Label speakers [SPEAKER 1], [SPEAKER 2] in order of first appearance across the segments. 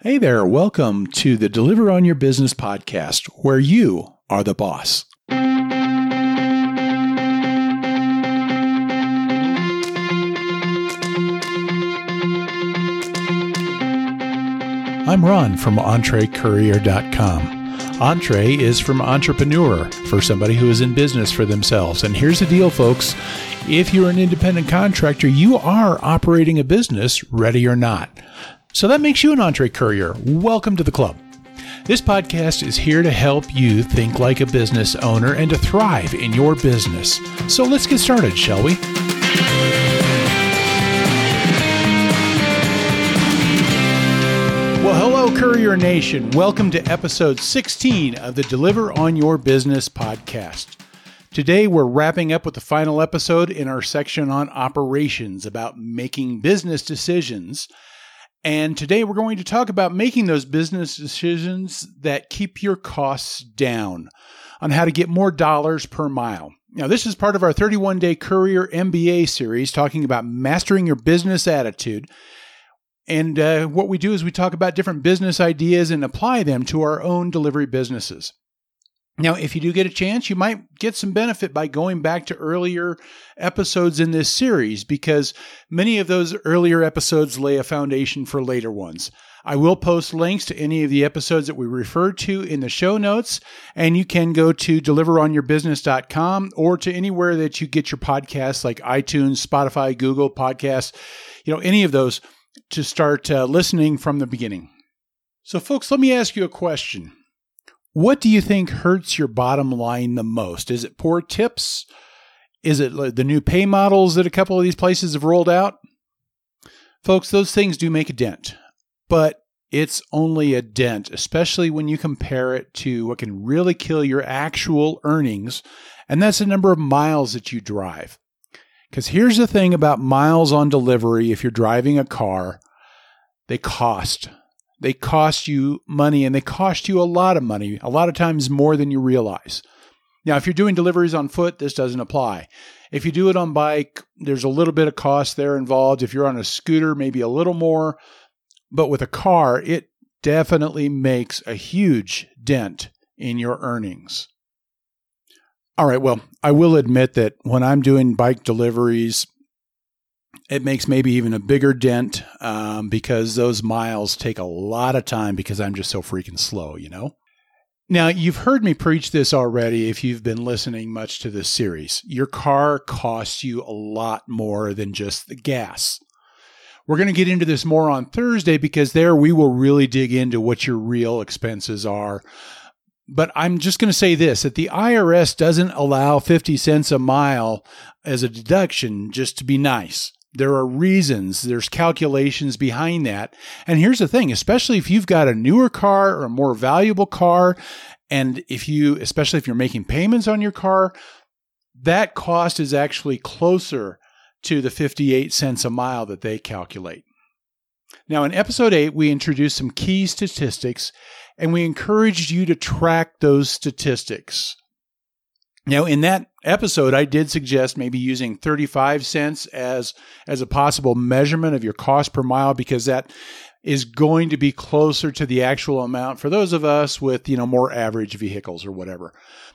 [SPEAKER 1] Hey there, welcome to the Deliver on Your Business podcast, where you are the boss. I'm Ron from EntreCourier.com. Entre is from entrepreneur, for somebody who is in business for themselves. And here's the deal, folks. If you're an independent contractor, you are operating a business, ready or not. So that makes you an Entre Courier. Welcome to the club. This podcast is here to help you think like a business owner and to thrive in your business. So let's get started, shall we? Well, hello, Courier Nation. Welcome to episode 16 of the Deliver on Your Business podcast. Today, we're wrapping up with the final episode in our section on operations about making business decisions. And today, we're going to talk about making those business decisions that keep your costs down on how to get more dollars per mile. Now, this is part of our 31 day Courier MBA series talking about mastering your business attitude and uh, what we do is we talk about different business ideas and apply them to our own delivery businesses. Now, if you do get a chance, you might get some benefit by going back to earlier episodes in this series because many of those earlier episodes lay a foundation for later ones. I will post links to any of the episodes that we referred to in the show notes, and you can go to deliveronyourbusiness.com or to anywhere that you get your podcasts like iTunes, Spotify, Google Podcasts, you know, any of those to start uh, listening from the beginning. So, folks, let me ask you a question. What do you think hurts your bottom line the most? Is it poor tips? Is it the new pay models that a couple of these places have rolled out? Folks, those things do make a dent, but it's only a dent, especially when you compare it to what can really kill your actual earnings, and that's the number of miles that you drive. Because here's the thing about miles on delivery if you're driving a car, they cost. They cost you money and they cost you a lot of money, a lot of times more than you realize. Now, if you're doing deliveries on foot, this doesn't apply. If you do it on bike, there's a little bit of cost there involved. If you're on a scooter, maybe a little more. But with a car, it definitely makes a huge dent in your earnings. All right. Well, I will admit that when I'm doing bike deliveries, it makes maybe even a bigger dent um, because those miles take a lot of time because I'm just so freaking slow, you know? Now, you've heard me preach this already if you've been listening much to this series. Your car costs you a lot more than just the gas. We're going to get into this more on Thursday because there we will really dig into what your real expenses are but I'm just going to say this that the IRS doesn't allow 50 cents a mile as a deduction just to be nice. There are reasons, there's calculations behind that. And here's the thing, especially if you've got a newer car or a more valuable car, and if you, especially if you're making payments on your car, that cost is actually closer to the 58 cents a mile that they calculate. Now, in episode 8, we introduced some key statistics and we encouraged you to track those statistics. Now, in that episode, I did suggest maybe using 35 cents as, as a possible measurement of your cost per mile because that is going to be closer to the actual amount for those of us with, you know, more average vehicles or whatever.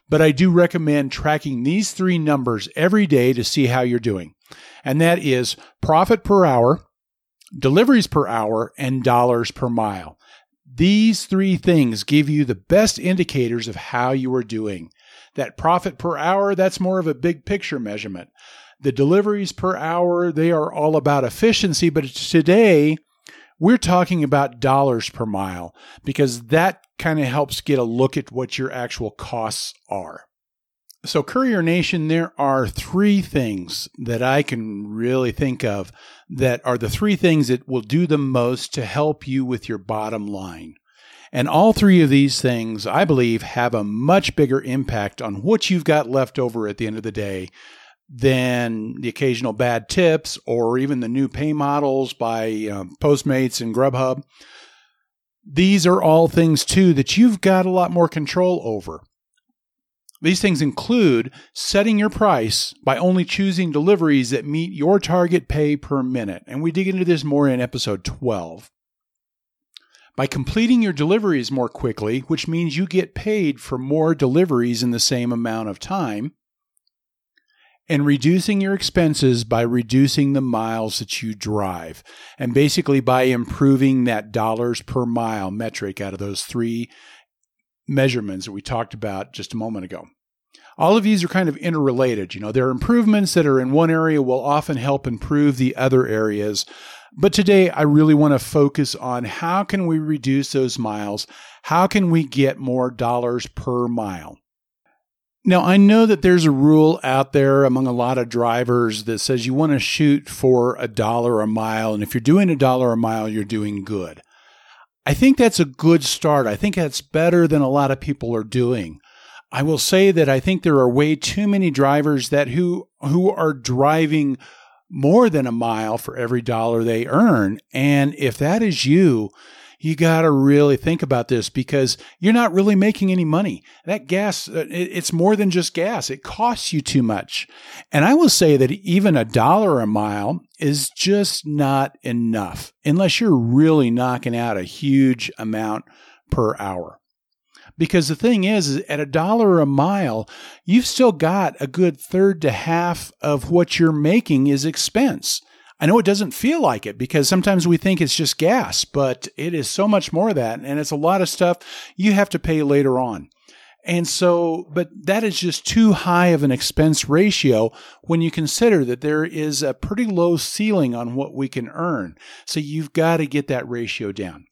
[SPEAKER 1] But I do recommend tracking these three numbers every day to see how you're doing. And that is profit per hour, deliveries per hour, and dollars per mile. These three things give you the best indicators of how you are doing. That profit per hour, that's more of a big picture measurement. The deliveries per hour, they are all about efficiency, but today we're talking about dollars per mile because that kind of helps get a look at what your actual costs are. So, Courier Nation, there are three things that I can really think of that are the three things that will do the most to help you with your bottom line. And all three of these things, I believe, have a much bigger impact on what you've got left over at the end of the day than the occasional bad tips or even the new pay models by um, Postmates and Grubhub. These are all things, too, that you've got a lot more control over. These things include setting your price by only choosing deliveries that meet your target pay per minute. And we dig into this more in episode 12. By completing your deliveries more quickly, which means you get paid for more deliveries in the same amount of time, and reducing your expenses by reducing the miles that you drive, and basically by improving that dollars per mile metric out of those three measurements that we talked about just a moment ago. All of these are kind of interrelated. You know, there are improvements that are in one area will often help improve the other areas. But today I really want to focus on how can we reduce those miles? How can we get more dollars per mile? Now, I know that there's a rule out there among a lot of drivers that says you want to shoot for a dollar a mile. And if you're doing a dollar a mile, you're doing good. I think that's a good start. I think that's better than a lot of people are doing. I will say that I think there are way too many drivers that who who are driving more than a mile for every dollar they earn. And if that is you, you got to really think about this because you're not really making any money. That gas, uh, it's more than just gas. It costs you too much. And I will say that even a dollar a mile is just not enough unless you're really knocking out a huge amount per hour. Because the thing is, is at a dollar a mile, you've still got a good third to half of what you're making is expense. I know it doesn't feel like it because sometimes we think it's just gas, but it is so much more of that. And it's a lot of stuff you have to pay later on. And so, but that is just too high of an expense ratio when you consider that there is a pretty low ceiling on what we can earn. So you've got to get that ratio down.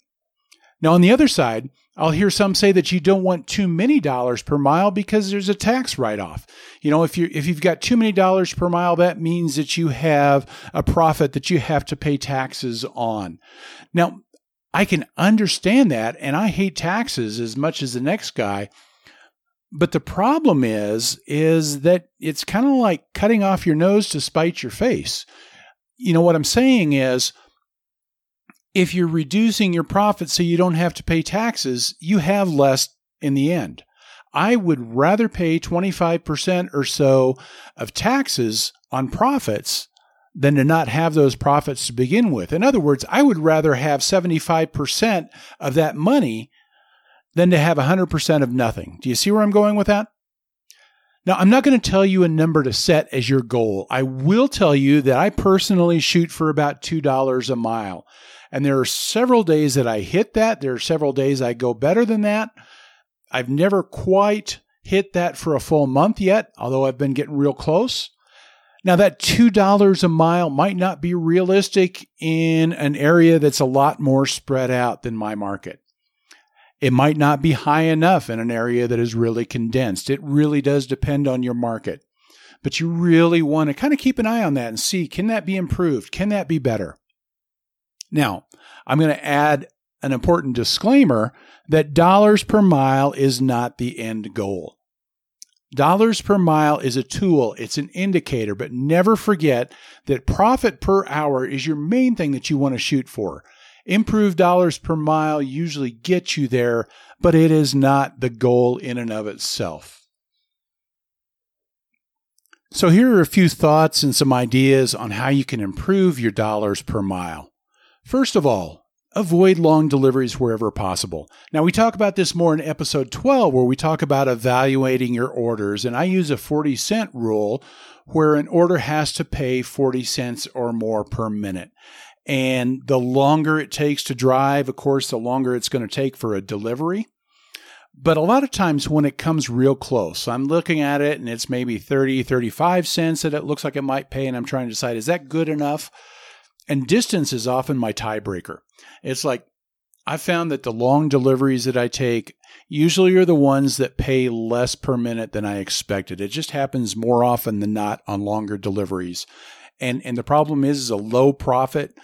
[SPEAKER 1] Now, on the other side, I'll hear some say that you don't want too many dollars per mile because there's a tax write-off. You know, if you if you've got too many dollars per mile, that means that you have a profit that you have to pay taxes on. Now, I can understand that, and I hate taxes as much as the next guy. But the problem is, is that it's kind of like cutting off your nose to spite your face. You know what I'm saying is if you're reducing your profits so you don't have to pay taxes, you have less in the end. I would rather pay 25% or so of taxes on profits than to not have those profits to begin with. In other words, I would rather have 75% of that money than to have 100% of nothing. Do you see where I'm going with that? Now, I'm not going to tell you a number to set as your goal. I will tell you that I personally shoot for about $2 a mile. And there are several days that I hit that. There are several days I go better than that. I've never quite hit that for a full month yet, although I've been getting real close. Now, that $2 a mile might not be realistic in an area that's a lot more spread out than my market. It might not be high enough in an area that is really condensed. It really does depend on your market. But you really want to kind of keep an eye on that and see can that be improved? Can that be better? Now, I'm going to add an important disclaimer that dollars per mile is not the end goal. Dollars per mile is a tool, it's an indicator, but never forget that profit per hour is your main thing that you want to shoot for. Improved dollars per mile usually gets you there, but it is not the goal in and of itself. So, here are a few thoughts and some ideas on how you can improve your dollars per mile. First of all, avoid long deliveries wherever possible. Now, we talk about this more in episode 12, where we talk about evaluating your orders. And I use a 40 cent rule where an order has to pay 40 cents or more per minute. And the longer it takes to drive, of course, the longer it's going to take for a delivery. But a lot of times when it comes real close, I'm looking at it and it's maybe 30, 35 cents that it looks like it might pay. And I'm trying to decide, is that good enough? And distance is often my tiebreaker. It's like I found that the long deliveries that I take usually are the ones that pay less per minute than I expected. It just happens more often than not on longer deliveries. And and the problem is, is a low profit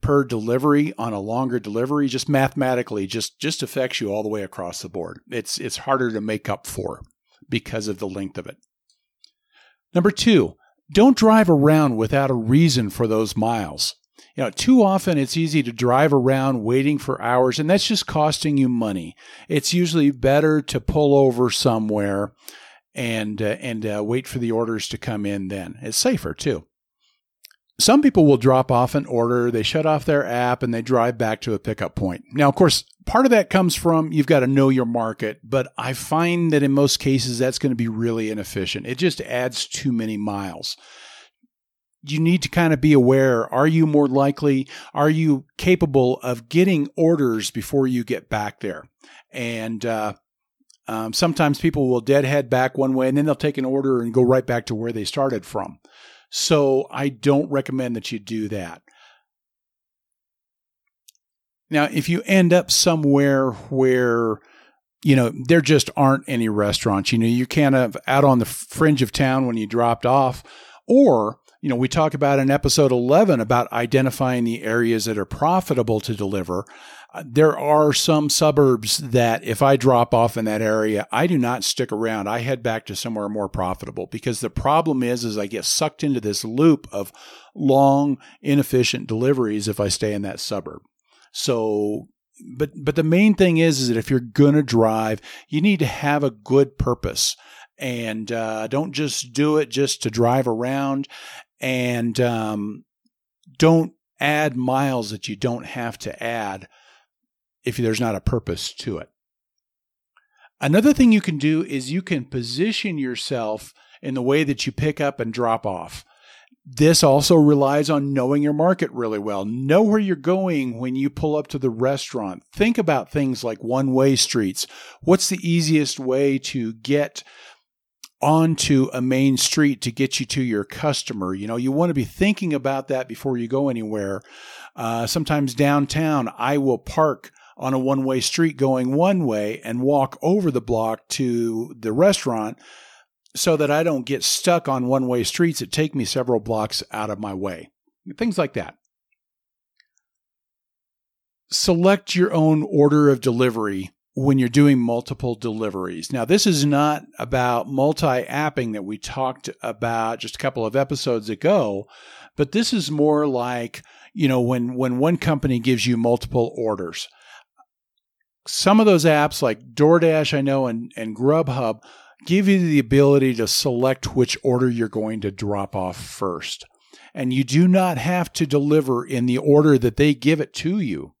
[SPEAKER 1] per delivery on a longer delivery just mathematically just just affects you all the way across the board. It's it's harder to make up for because of the length of it. Number 2, don't drive around without a reason for those miles. You know, too often it's easy to drive around waiting for hours, and that's just costing you money. It's usually better to pull over somewhere and uh, and uh, wait for the orders to come in. Then it's safer too. Some people will drop off an order, they shut off their app, and they drive back to a pickup point. Now, of course, part of that comes from you've got to know your market, but I find that in most cases that's going to be really inefficient. It just adds too many miles. You need to kind of be aware are you more likely, are you capable of getting orders before you get back there? And, uh, um, sometimes people will deadhead back one way and then they'll take an order and go right back to where they started from. So I don't recommend that you do that. Now, if you end up somewhere where you know there just aren't any restaurants, you know you kind of out on the fringe of town when you dropped off, or you know we talk about in episode 11 about identifying the areas that are profitable to deliver there are some suburbs that if I drop off in that area, I do not stick around. I head back to somewhere more profitable because the problem is, is I get sucked into this loop of long, inefficient deliveries if I stay in that suburb. So, but, but the main thing is, is that if you're going to drive, you need to have a good purpose and, uh, don't just do it just to drive around and, um, don't add miles that you don't have to add if there's not a purpose to it. Another thing you can do is you can position yourself in the way that you pick up and drop off. This also relies on knowing your market really well. Know where you're going when you pull up to the restaurant. Think about things like one way streets. What's the easiest way to get onto a main street to get you to your customer? You know, you want to be thinking about that before you go anywhere. Uh, sometimes downtown, I will park on a one way street going one way and walk over the block to the restaurant so that I don't get stuck on one way streets that take me several blocks out of my way. Things like that. Select your own order of delivery when you're doing multiple deliveries. Now, this is not about multi apping that we talked about just a couple of episodes ago, but this is more like, you know, when, when one company gives you multiple orders some of those apps like DoorDash, I know, and, and Grubhub give you the ability to select which order you're going to drop off first. And you do not have to deliver in the order that they give it to you.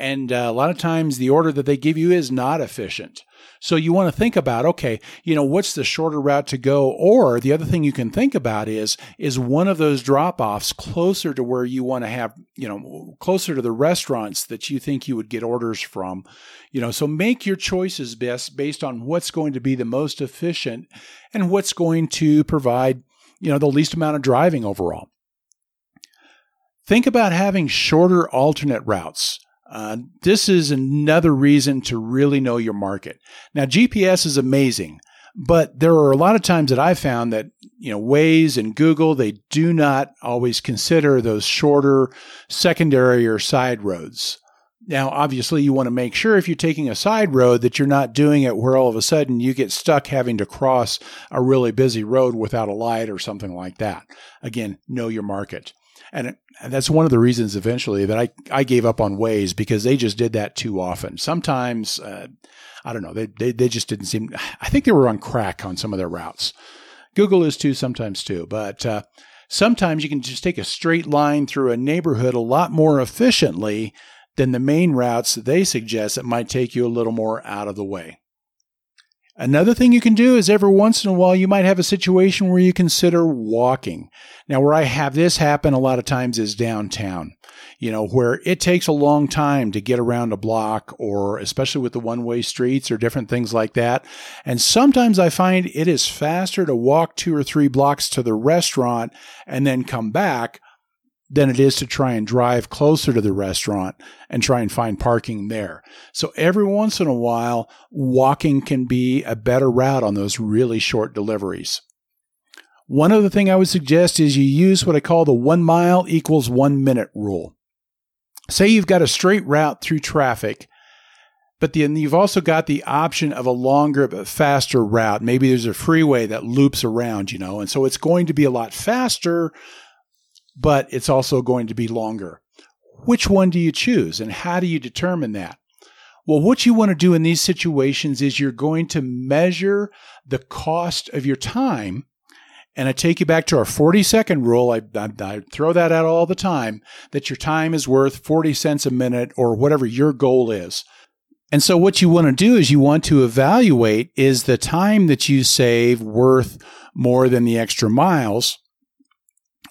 [SPEAKER 1] And uh, a lot of times the order that they give you is not efficient. So you want to think about, okay, you know, what's the shorter route to go? Or the other thing you can think about is, is one of those drop offs closer to where you want to have, you know, closer to the restaurants that you think you would get orders from, you know, so make your choices best based on what's going to be the most efficient and what's going to provide, you know, the least amount of driving overall. Think about having shorter alternate routes. Uh, this is another reason to really know your market. Now, GPS is amazing, but there are a lot of times that I've found that, you know, Waze and Google, they do not always consider those shorter secondary or side roads. Now, obviously, you want to make sure if you're taking a side road that you're not doing it where all of a sudden you get stuck having to cross a really busy road without a light or something like that. Again, know your market. And, and that's one of the reasons eventually that I, I gave up on Waze because they just did that too often. Sometimes, uh, I don't know, they, they, they just didn't seem, I think they were on crack on some of their routes. Google is too sometimes too, but, uh, sometimes you can just take a straight line through a neighborhood a lot more efficiently than the main routes they suggest that might take you a little more out of the way. Another thing you can do is every once in a while you might have a situation where you consider walking. Now, where I have this happen a lot of times is downtown, you know, where it takes a long time to get around a block or especially with the one way streets or different things like that. And sometimes I find it is faster to walk two or three blocks to the restaurant and then come back than it is to try and drive closer to the restaurant and try and find parking there. So every once in a while, walking can be a better route on those really short deliveries. One other thing I would suggest is you use what I call the one mile equals one minute rule. Say you've got a straight route through traffic, but then you've also got the option of a longer but faster route. Maybe there's a freeway that loops around, you know, and so it's going to be a lot faster but it's also going to be longer. Which one do you choose and how do you determine that? Well, what you want to do in these situations is you're going to measure the cost of your time And I take you back to our 40 second rule. I, I, I, throw that out all the time that your time is worth 40 cents a minute or whatever your goal is. And so what you want to do is you want to evaluate is the time that you save worth more than the extra miles?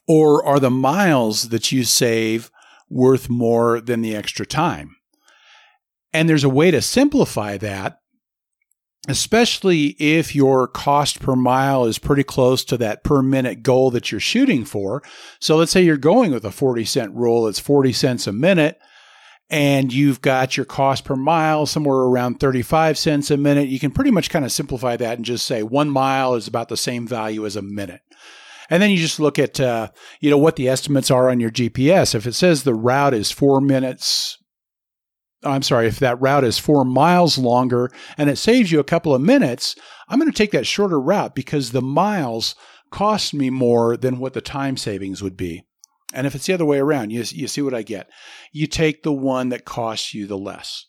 [SPEAKER 1] Or are the miles that you save worth more than the extra time? And there's a way to simplify that, especially if your cost per mile is pretty close to that per minute goal that you're shooting for. So let's say you're going with a 40 cent rule, it's 40 cents a minute and you've got your cost per mile somewhere around 35 cents a minute, you can pretty much kind of simplify that and just say one mile is about the same value as a minute. And then you just look at, uh, you know, what the estimates are on your GPS. If it says the route is four minutes, I'm sorry, if that route is four miles longer and it saves you a couple of minutes, I'm going to take that shorter route because the miles cost me more than what the time savings would be. And if it's the other way around, you, you see what I get. You take the one that costs you the less.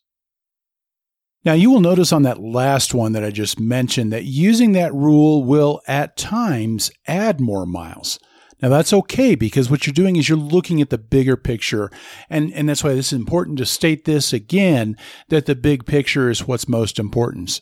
[SPEAKER 1] Now, you will notice on that last one that I just mentioned that using that rule will at times add more miles. Now, that's okay because what you're doing is you're looking at the bigger picture. And, and that's why this is important to state this again that the big picture is what's most important.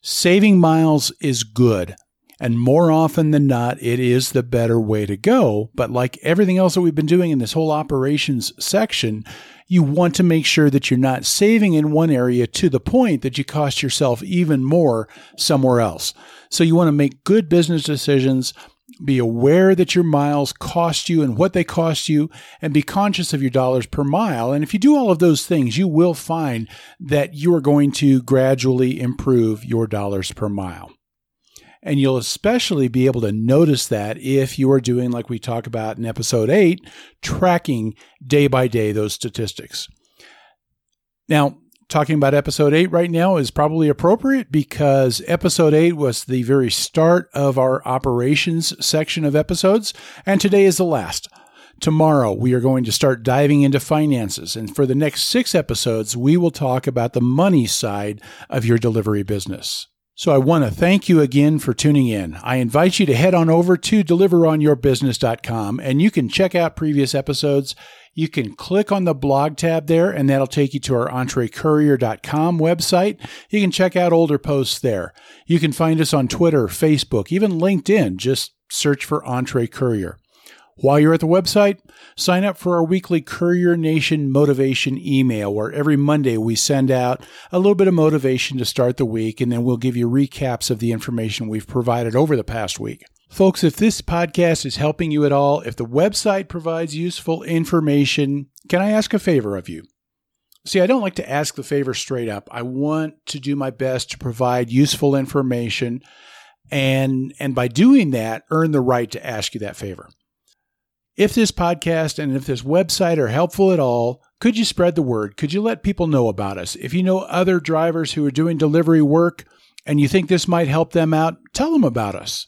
[SPEAKER 1] Saving miles is good. And more often than not, it is the better way to go. But like everything else that we've been doing in this whole operations section, you want to make sure that you're not saving in one area to the point that you cost yourself even more somewhere else. So you want to make good business decisions. Be aware that your miles cost you and what they cost you, and be conscious of your dollars per mile. And if you do all of those things, you will find that you are going to gradually improve your dollars per mile. And you'll especially be able to notice that if you are doing, like we talk about in episode eight, tracking day by day those statistics. Now, talking about episode eight right now is probably appropriate because episode eight was the very start of our operations section of episodes, and today is the last. Tomorrow, we are going to start diving into finances. And for the next six episodes, we will talk about the money side of your delivery business. So I want to thank you again for tuning in. I invite you to head on over to deliveronyourbusiness.com and you can check out previous episodes. You can click on the blog tab there and that'll take you to our entrecourier.com website. You can check out older posts there. You can find us on Twitter, Facebook, even LinkedIn. Just search for Entre Courier. While you're at the website, sign up for our weekly Courier Nation motivation email, where every Monday we send out a little bit of motivation to start the week, and then we'll give you recaps of the information we've provided over the past week. Folks, if this podcast is helping you at all, if the website provides useful information, can I ask a favor of you? See, I don't like to ask the favor straight up. I want to do my best to provide useful information and and by doing that earn the right to ask you that favor. If this podcast and if this website are helpful at all, could you spread the word? Could you let people know about us? If you know other drivers who are doing delivery work and you think this might help them out, tell them about us.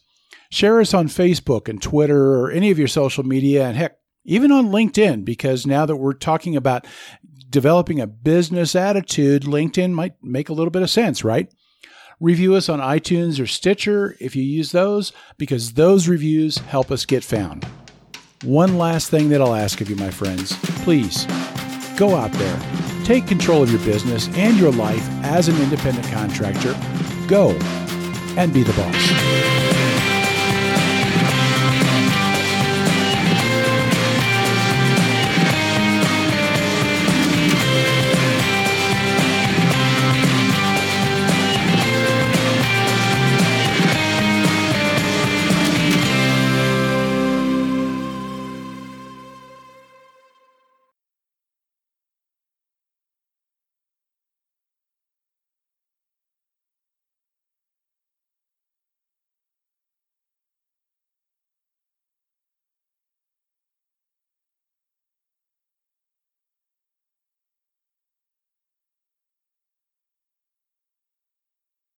[SPEAKER 1] Share us on Facebook and Twitter or any of your social media, and heck, even on LinkedIn, because now that we're talking about developing a business attitude, LinkedIn might make a little bit of sense, right? Review us on iTunes or Stitcher if you use those, because those reviews help us get found. One last thing that I'll ask of you, my friends please go out there, take control of your business and your life as an independent contractor. Go and be the boss.